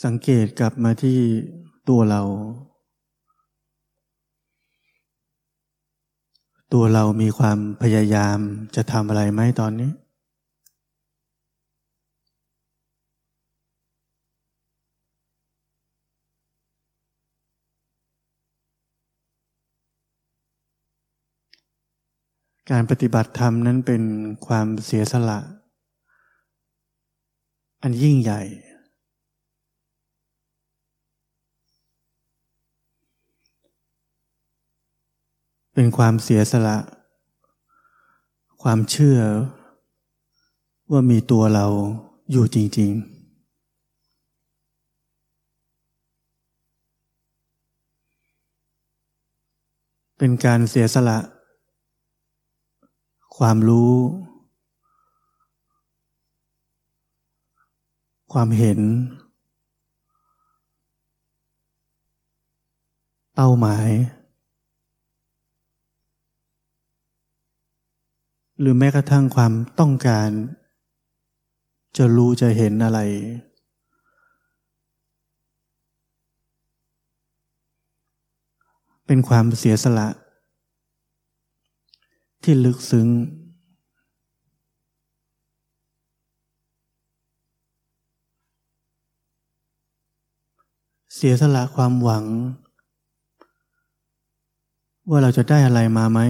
สังเกตกลับมาที่ตัวเรา ตัวเรามีความพยายามจะทำอะไรไหมตอนนี้ การปฏิบัติธรรมนั้นเป็นความเสียสละ อันยิ่งใหญ่ เป็นความเสียสละ ความเชื่อว่ามีตัวเราอยู่จริง ๆ เป็นการเสียสละ ความรู้ ความเห็น เป้าหมาย หรือแม้กระทั่งความต้องการ จะรู้จะเห็นอะไร เป็นความเสียสละ ที่ลึกซึ้งเสียสละความหวัง ว่าเราจะได้อะไรมาไหม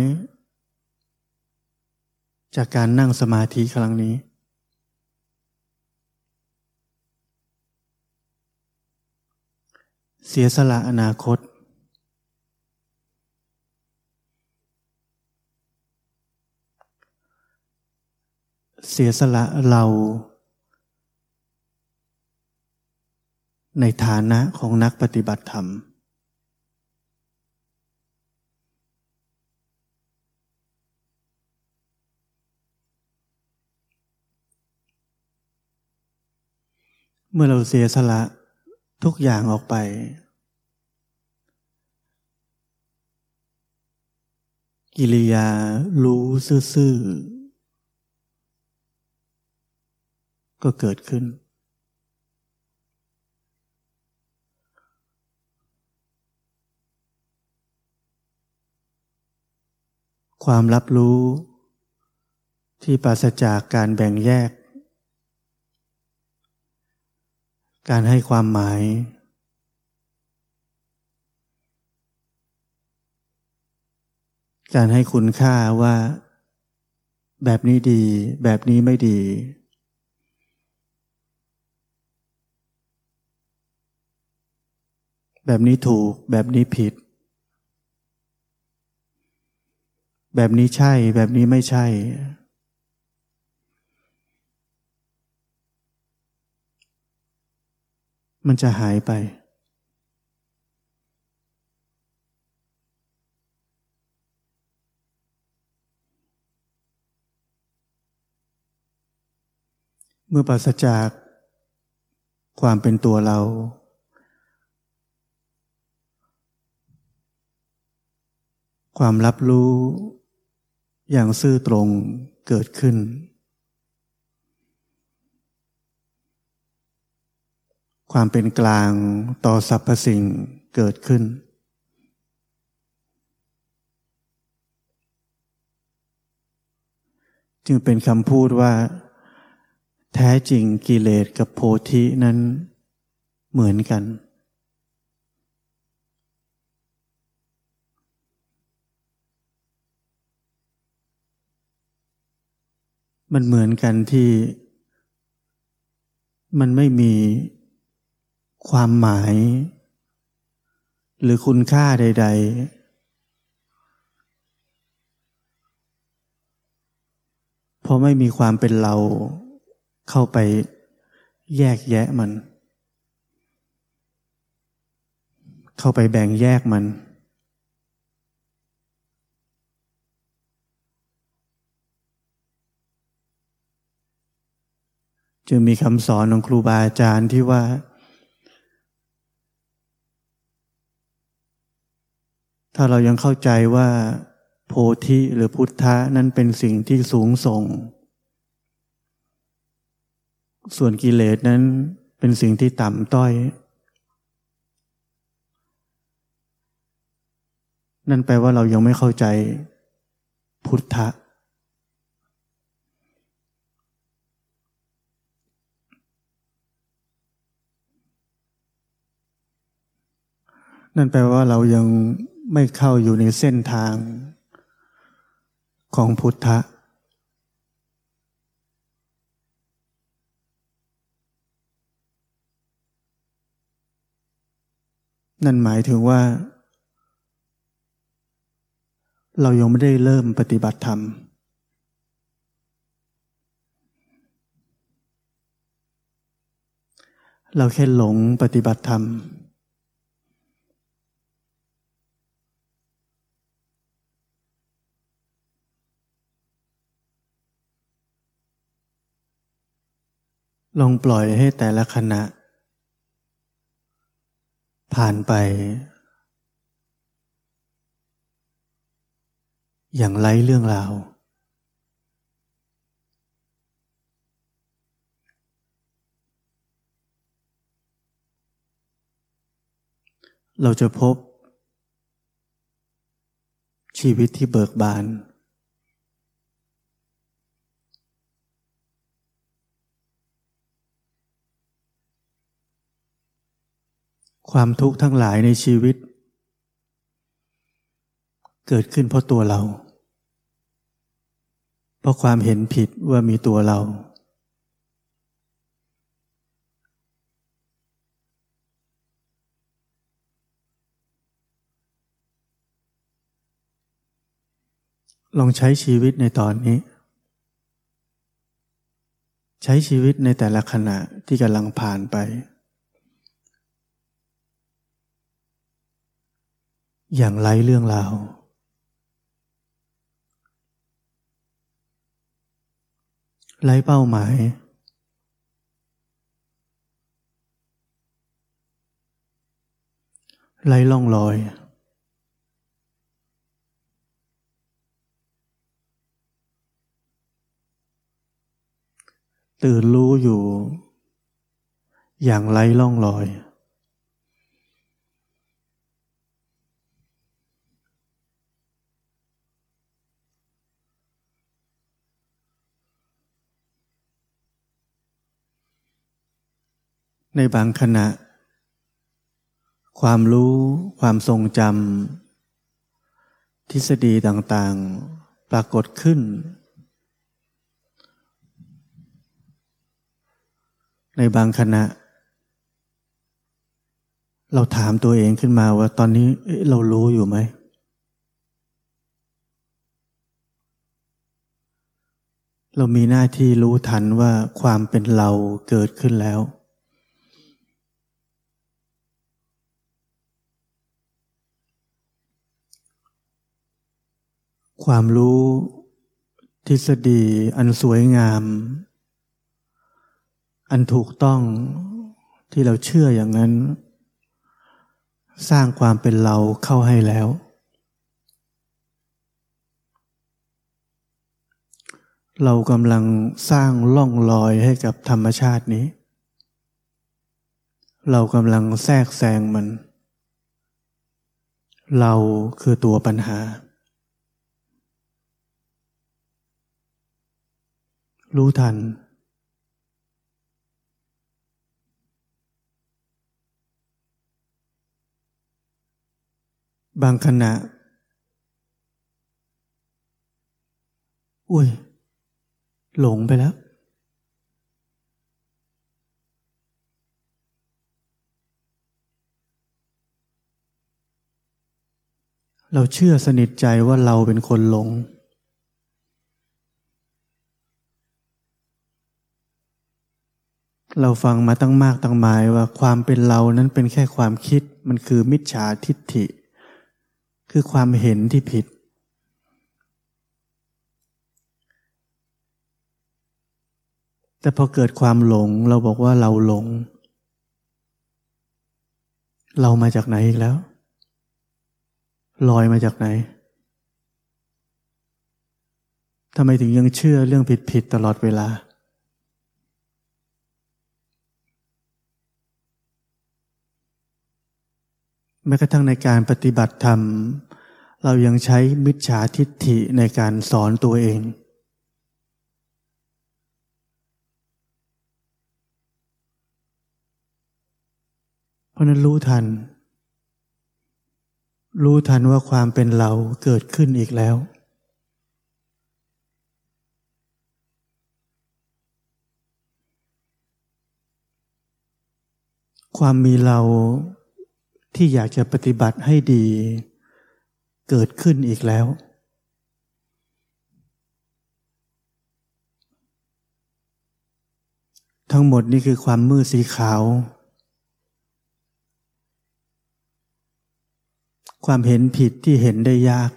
จากการนั่งสมาธิครั้งนี้เสียสละอนาคต เสียสละเรา ในฐานะของนักปฏิบัติธรรม เมื่อเราเสียสละทุกอย่างออกไป กิริยารู้ซื่อๆ ก็เกิดขึ้น ความรับรู้ที่ปราศจากการแบ่งแยก การให้ความหมาย การให้คุณค่าว่า แบบนี้ดี แบบนี้ไม่ดี แบบนี้ถูก แบบนี้ผิด แบบนี้ใช่ แบบนี้ไม่ใช่ มันจะหายไป เมื่อปราศจากความเป็นตัวเรา ความรับรู้อย่างซื่อตรงเกิดขึ้น ความเป็นกลางต่อสรรพสิ่งเกิดขึ้น จึงเป็นคำพูดว่า แท้จริงกิเลสกับโพธินั้นเหมือนกัน มันเหมือนกันที่มันไม่มี ความหมาย หรือคุณค่าใด ๆ เพราะไม่มีความเป็นเราเข้าไปแยกแยะมัน เข้าไปแบ่งแยกมัน จึงมีคำสอนของครูบาอาจารย์ที่ว่า ถ้าเรายังเข้าใจว่า โพธิหรือพุทธะนั้นเป็นสิ่งที่สูงส่ง ส่วนกิเลสนั้นเป็นสิ่งที่ต่ำต้อย นั่นแปลว่าเรายังไม่เข้าใจพุทธะนั่นแปลว่าเรายัง ไม่เข้าอยู่ในเส้นทางของพุทธะ นั่นหมายถึงว่า เรายังไม่ได้เริ่มปฏิบัติธรรม เราแค่หลงปฏิบัติธรรม ลองปล่อยให้แต่ละขณะ ผ่านไป อย่างไร้เรื่องราว เราจะพบชีวิตที่เบิกบาน ความทุกข์ทั้งหลายในชีวิต เกิดขึ้นเพราะตัวเรา เพราะความเห็นผิดว่ามีตัวเรา ลองใช้ชีวิตในตอนนี้ ใช้ชีวิตในแต่ละขณะที่กำลังผ่านไป อย่างไร้เรื่องราว ไร้เป้าหมาย ไร้ล่องลอย ตื่นรู้อยู่ อย่างไร้ล่องลอย ในบางขณะ ความรู้ความทรงจำทฤษฎีต่างๆ ปรากฏขึ้น ในบางขณะ เราถามตัวเองขึ้นมาว่าตอนนี้เรารู้อยู่ไหมเรามีหน้าที่รู้ทันว่าความเป็นเราเกิดขึ้นแล้ว ความรู้ทฤษฎีอันสวยงาม อันถูกต้องที่เราเชื่ออย่างนั้น สร้างความเป็นเราเข้าให้แล้ว เรากำลังสร้างล่องลอยให้กับธรรมชาตินี้ เรากำลังแทรกแซงมัน เราคือตัวปัญหา รู้ทัน บางขณะ อุ้ย หลงไปแล้วเราเชื่อสนิทใจว่าเราเป็นคนหลง เราฟังมาตั้งมากตั้งหมายว่าความเป็นเรานั้นเป็นแค่ความคิดมันคือมิจฉาทิฏฐิ คือความเห็นที่ผิด แต่พอเกิดความหลงเราบอกว่าเราหลง เรามาจากไหนอีกแล้ว ลอยมาจากไหนทำไมถึงยังเชื่อเรื่องผิดๆตลอดเวลา แม้กระทั่งในการปฏิบัติธรรม เรายังใช้มิจฉาทิฏฐิในการสอนตัวเอง เพราะนั้นรู้ทัน รู้ทันว่าความเป็นเราเกิดขึ้นอีกแล้ว ความมีเรา ที่อยากจะปฏิบัติให้ดี เกิดขึ้นอีกแล้ว ทั้งหมดนี่คือความมืดสีขาว ความเห็นผิดที่เห็นได้ยาก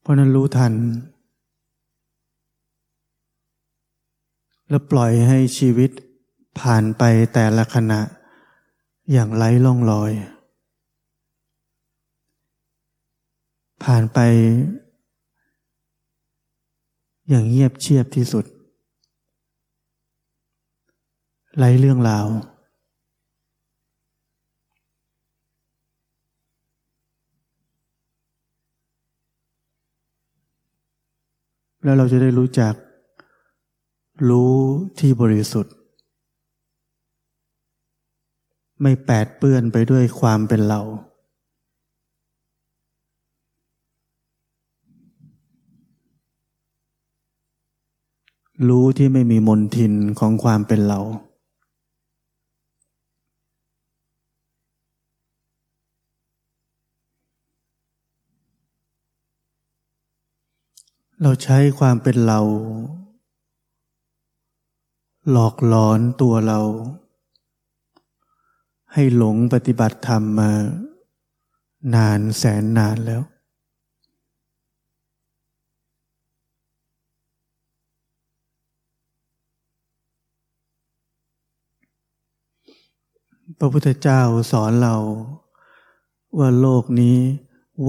เพราะนั้นรู้ทัน แล้วปล่อยให้ชีวิตผ่านไปแต่ละขณะ อย่างไร้ล่องรอย ผ่านไป อย่างเงียบเชียบที่สุด ไร้เรื่องราวแล้วเราจะได้รู้จัก รู้ที่บริสุทธิ์ ไม่แปดเปื้อนไปด้วยความเป็นเรา รู้ที่ไม่มีมนทินของความเป็นเราเราใช้ความเป็นเรา หลอกหลอนตัวเรา ให้หลงปฏิบัติธรรมมา นานแสนนานแล้ว พระพุทธเจ้าสอนเรา ว่าโลกนี้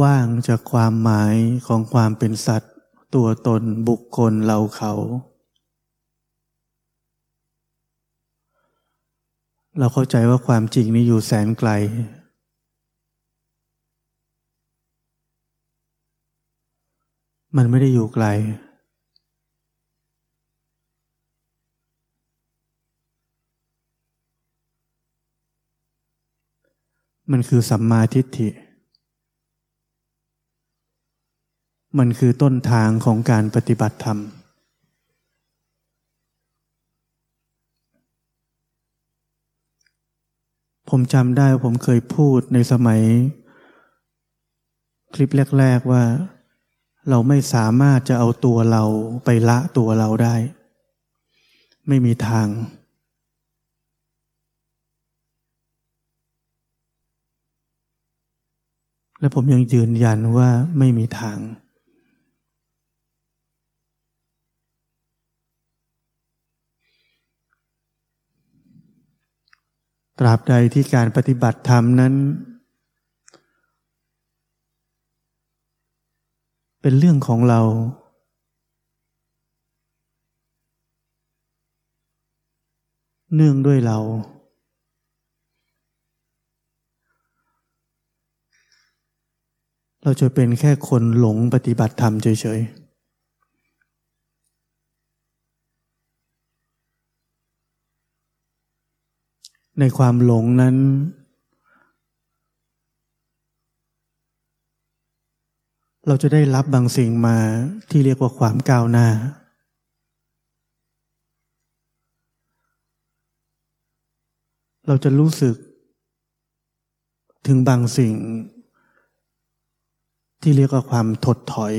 ว่างจากความหมายของความเป็นสัตว์ ตัวตนบุคคลเราเขา เราเข้าใจว่าความจริงนี้อยู่แสนไกล มันไม่ได้อยู่ไกล มันคือสัมมาทิฏฐิ มันคือต้นทางของการปฏิบัติธรรม ผมจำได้ว่าผมเคยพูดในสมัย คลิปแรก ๆว่า เราไม่สามารถจะเอาตัวเราไปละตัวเราได้ ไม่มีทาง และผมยังยืนยันว่าไม่มีทาง ตราบใดที่การปฏิบัติธรรมนั้น เป็นเรื่องของเรา เนื่องด้วยเรา เราจะเป็นแค่คนหลงปฏิบัติธรรมเฉยๆ ในความหลงนั้น เราจะได้รับบางสิ่งมาที่เรียกว่าความก้าวหน้า เราจะรู้สึก ถึงบางสิ่ง ที่เรียกว่าความถดถอย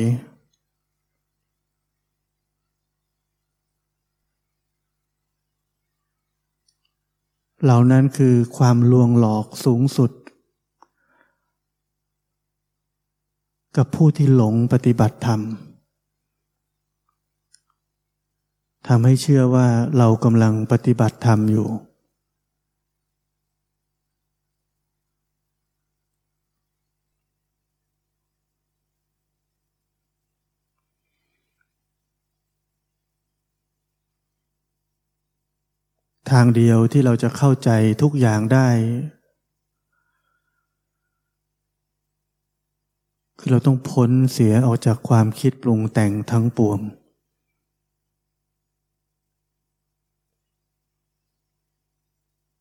เหล่านั้นคือความลวงหลอกสูงสุด กับผู้ที่หลงปฏิบัติธรรมทำให้เชื่อว่าเรากำลังปฏิบัติธรรมอยู่ ทางเดียวที่เราจะเข้าใจทุกอย่างได้ คือเราต้องพ้นเสียออกจากความคิดปรุงแต่งทั้งปวง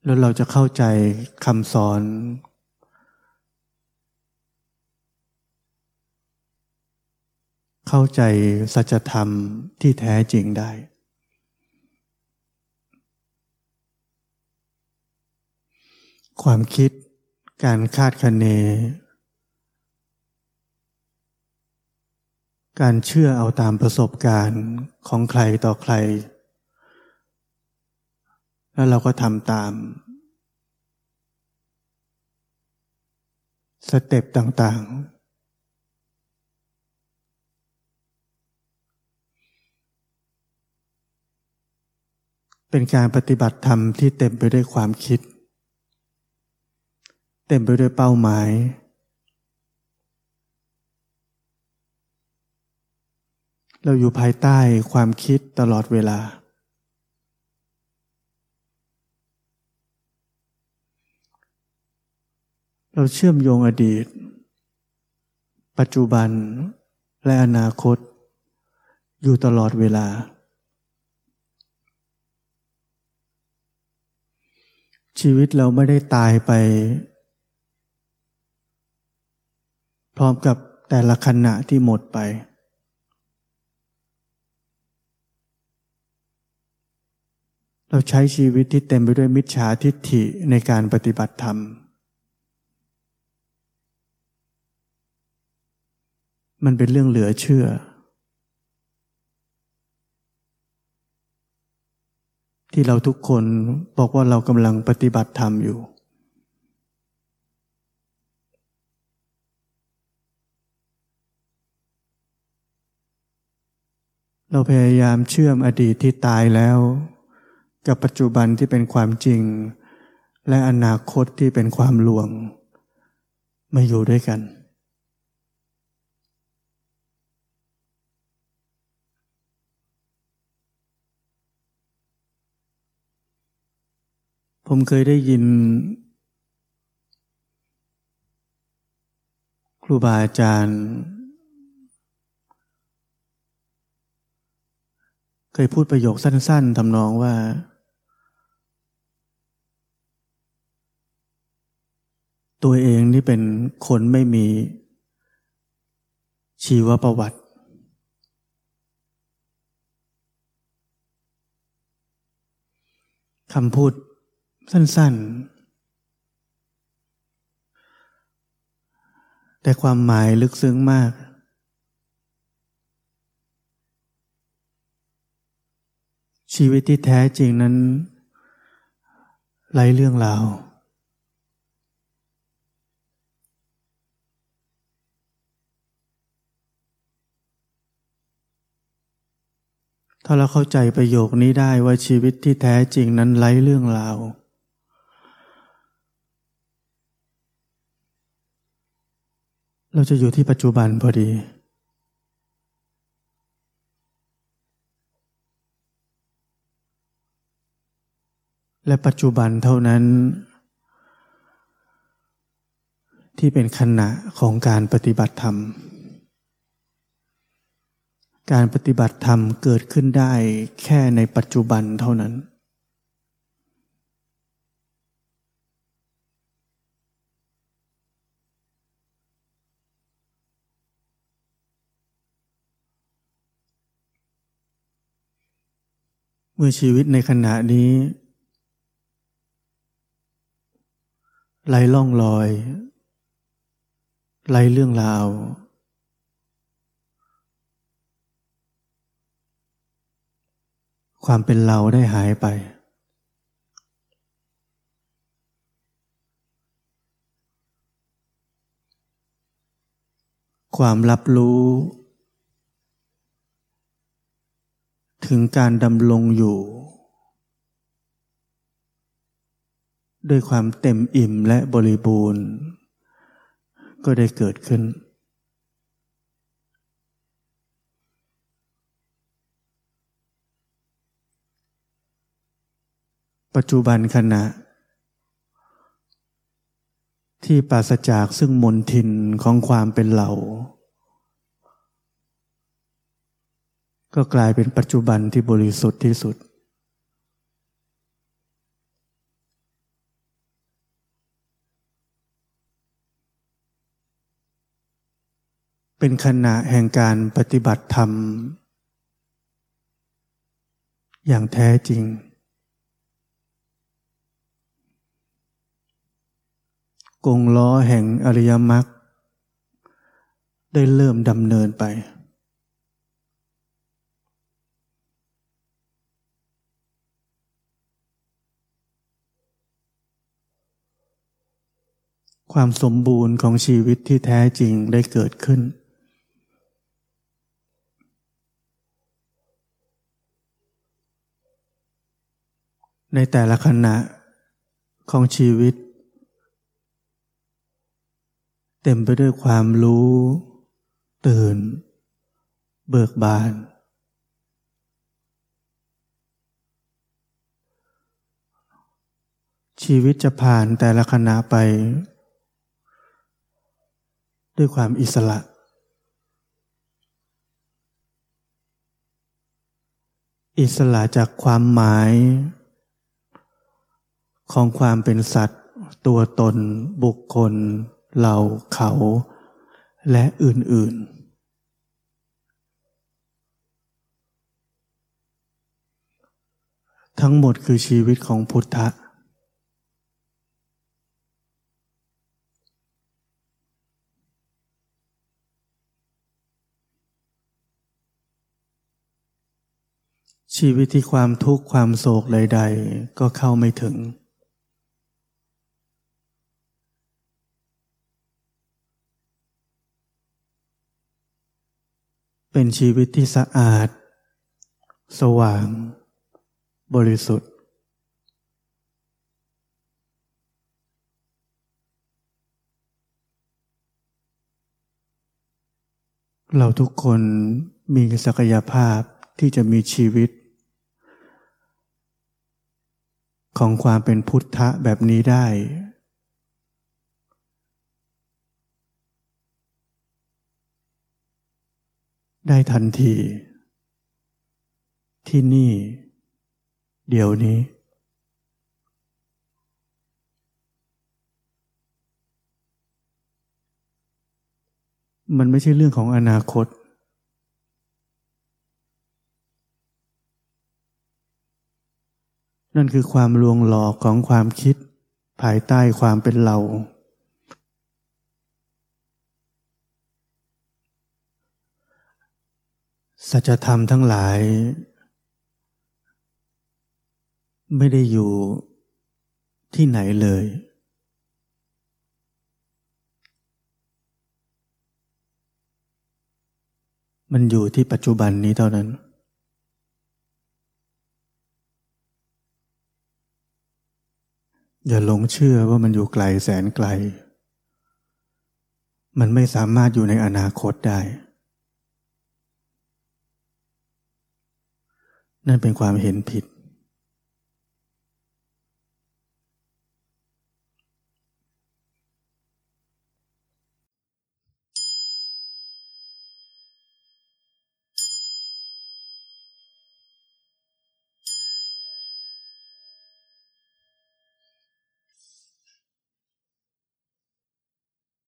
แล้วเราจะเข้าใจคำสอนเข้าใจสัจธรรมที่แท้จริงได้ ความคิดการคาดคะเน การเชื่อเอาตามประสบการณ์ของใครต่อใคร แล้วเราก็ทำตาม สเต็ปต่างๆเป็นการปฏิบัติธรรมที่เต็มไปด้วยความคิด เต็มไปด้วยเป้าหมาย เราอยู่ภายใต้ความคิดตลอดเวลา เราเชื่อมโยงอดีต ปัจจุบันและอนาคต อยู่ตลอดเวลา ชีวิตเราไม่ได้ตายไป พร้อมกับแต่ละขณะที่หมดไป เราใช้ชีวิตที่เต็มไปด้วยมิจฉาทิฏฐิในการปฏิบัติธรรม มันเป็นเรื่องเหลือเชื่อ ที่เราทุกคนบอกว่าเรากำลังปฏิบัติธรรมอยู่ เราพยายามเชื่อมอดีตที่ตายแล้ว กับปัจจุบันที่เป็นความจริง และอนาคตที่เป็นความลวง มาอยู่ด้วยกัน ผมเคยได้ยิน ครูบาอาจารย์ เคยพูดประโยคสั้น ๆทำนองว่า ตัวเองนี่เป็นคนไม่มีชีวประวัติ คำพูดสั้น ๆ แต่ความหมายลึกซึ้งมาก ชีวิตที่แท้จริงนั้นไร้เรื่องราว ถ้าเราเข้าใจประโยคนี้ได้ว่าชีวิตที่แท้จริงนั้นไร้เรื่องราว เราจะอยู่ที่ปัจจุบันพอดี และปัจจุบันเท่านั้น ที่เป็นขณะของการปฏิบัติธรรม การปฏิบัติธรรมเกิดขึ้นได้แค่ในปัจจุบันเท่านั้น เมื่อชีวิตในขณะนี้ ไร้ล่องลอย ไร้เรื่องราว ความเป็นเราได้หายไป ความรับรู้ ถึงการดำรงอยู่ ด้วยความเต็มอิ่มและบริบูรณ์ ก็ได้เกิดขึ้น ปัจจุบันขณะ ที่ปราศจากซึ่งมนทินของความเป็นเราก็กลายเป็นปัจจุบันที่บริสุทธิ์ที่สุด เป็นขณะแห่งการปฏิบัติธรรม อย่างแท้จริง กงล้อแห่งอริยมรรคได้เริ่มดำเนินไป ความสมบูรณ์ของชีวิตที่แท้จริงได้เกิดขึ้น ในแต่ละขณะของชีวิต เต็มไปด้วยความรู้ ตื่น เบิกบาน ชีวิตจะผ่านแต่ละขณะไป ด้วยความอิสระอิสระจากความหมาย ของความเป็นสัตว์ ตัวตน บุคคล เรา เขา และอื่น ๆทั้งหมดคือชีวิตของพุทธะ ชีวิตที่ความทุกข์ความโศกใด ๆ ก็เข้าไม่ถึง เป็นชีวิตที่สะอาด สว่าง บริสุทธิ์ เราทุกคนมีศักยภาพที่จะมีชีวิต ของความเป็นพุทธะแบบนี้ได้ ได้ทันที ที่นี่ เดี๋ยวนี้ มันไม่ใช่เรื่องของอนาคต นั่นคือความลวงหลอกของความคิด ภายใต้ความเป็นเรา สัจธรรมทั้งหลาย ไม่ได้อยู่ที่ไหนเลย มันอยู่ที่ปัจจุบันนี้เท่านั้น อย่าหลงเชื่อว่ามันอยู่ไกลแสนไกล มันไม่สามารถอยู่ในอนาคตได้ นั่นเป็นความเห็นผิด